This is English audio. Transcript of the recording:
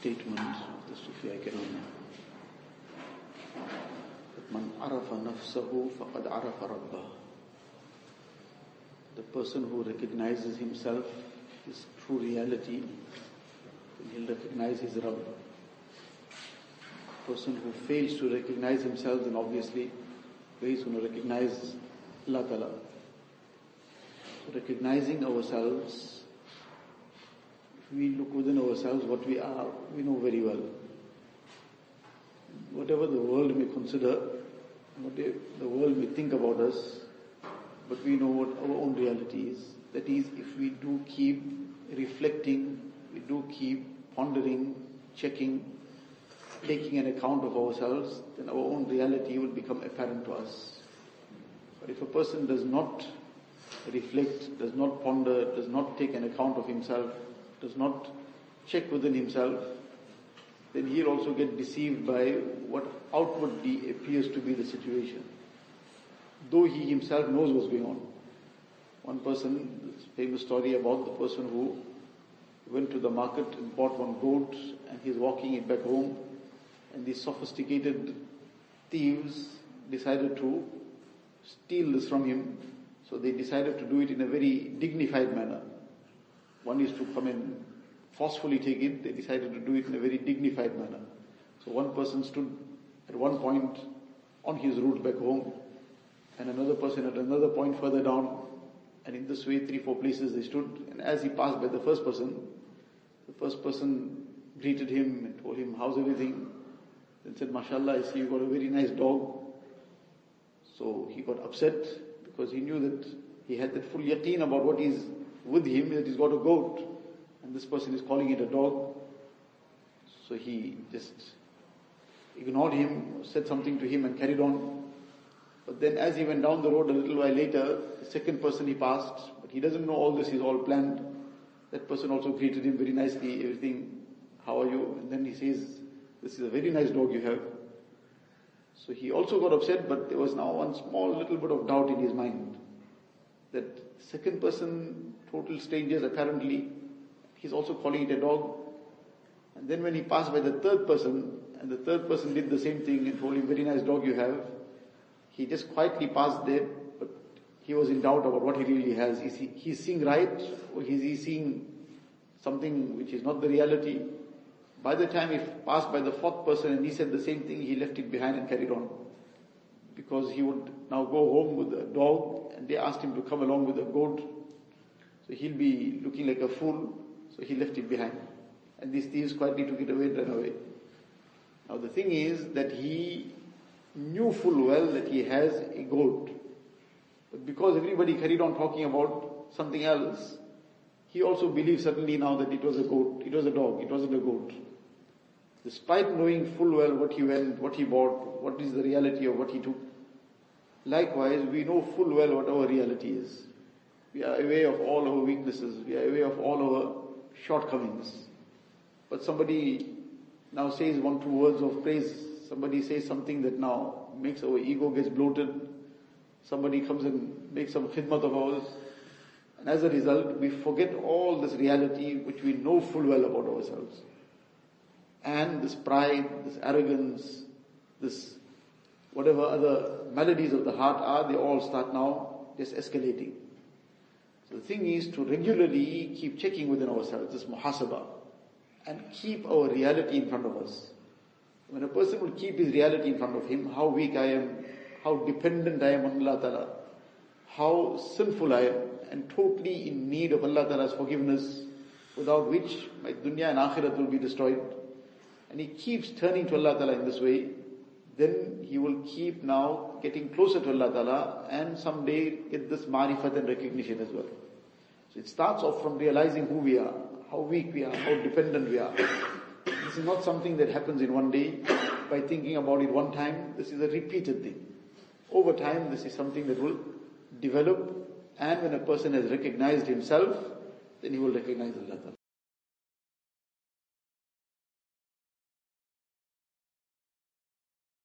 statement of the Sufi Kiram that man arafa nafsahu faqad arafa rabbah. The person who recognizes himself, his true reality, he'll recognize his Rabb. The person who fails to recognize himself, then obviously going to recognize Allah Ta'ala. So recognizing ourselves we look within ourselves what we are, we know very well. Whatever the world may consider, what the world may think about us, but we know what our own reality is. That is, if we do keep reflecting, we do keep pondering, checking, taking an account of ourselves, then our own reality will become apparent to us. But if a person does not reflect, does not ponder, does not take an account of himself, does not check within himself, then he'll also get deceived by what outwardly appears to be the situation. Though he himself knows what's going on. One person, famous story about the person who went to the market and bought one goat and he's walking it back home and these sophisticated thieves decided to steal this from him. So they decided to do it in a very dignified manner. One is to come and forcefully take it. They decided to do it in a very dignified manner. So one person stood at one point on his route back home, and another person at another point further down. And in this way, three, four places they stood. And as he passed by the first person, the first person greeted him and told him, how's everything? Then said, mashallah, I see you got a very nice dog. So he got upset because he knew that he had that full yaqeen about what is with him that he's got a goat and this person is calling it a dog. So he just ignored him, said something to him and carried on. But then as he went down the road a little while later, the second person he passed, but he doesn't know all this is all planned. That person also greeted him very nicely, everything, how are you? And then he says, this is a very nice dog you have. So he also got upset, but there was now one small little bit of doubt in his mind that second person total strangers apparently. He's also calling it a dog. And then when he passed by the third person, and the third person did the same thing and told him, very nice dog you have, he just quietly passed there, but he was in doubt about what he really has. Is he he's seeing right, or is he seeing something which is not the reality? By the time he passed by the fourth person and he said the same thing, he left it behind and carried on. Because he would now go home with a dog they asked him to come along with a goat. So he'll be looking like a fool, so he left it behind. And these thieves quietly took it away and ran away. Now the thing is that he knew full well that he has a goat. But because everybody carried on talking about something else, he also believed suddenly now that it was a goat, it was a dog, it wasn't a goat. Despite knowing full well what he went, what he bought, what is the reality of what he took. Likewise, we know full well what our reality is. We are aware of all our weaknesses. We are aware of all our shortcomings. But somebody now says one, two words of praise. Somebody says something that now makes our ego gets bloated. Somebody comes and makes some khidmat of ours. And as a result, we forget all this reality which we know full well about ourselves. And this pride, this arrogance, this whatever other maladies of the heart are, they all start now just escalating. So the thing is to regularly keep checking within ourselves, this muhasabah, and keep our reality in front of us. When a person will keep his reality in front of him, how weak I am, how dependent I am on Allah Ta'ala, how sinful I am, and totally in need of Allah Ta'ala's forgiveness, without which my dunya and akhirat will be destroyed. And he keeps turning to Allah Ta'ala in this way, then he will keep now getting closer to Allah Ta'ala and someday get this marifat and recognition as well. So it starts off from realizing who we are, how weak we are, how dependent we are. This is not something that happens in one day by thinking about it one time. This is a repeated thing. Over time, this is something that will develop and when a person has recognized himself, then he will recognize Allah Ta'ala.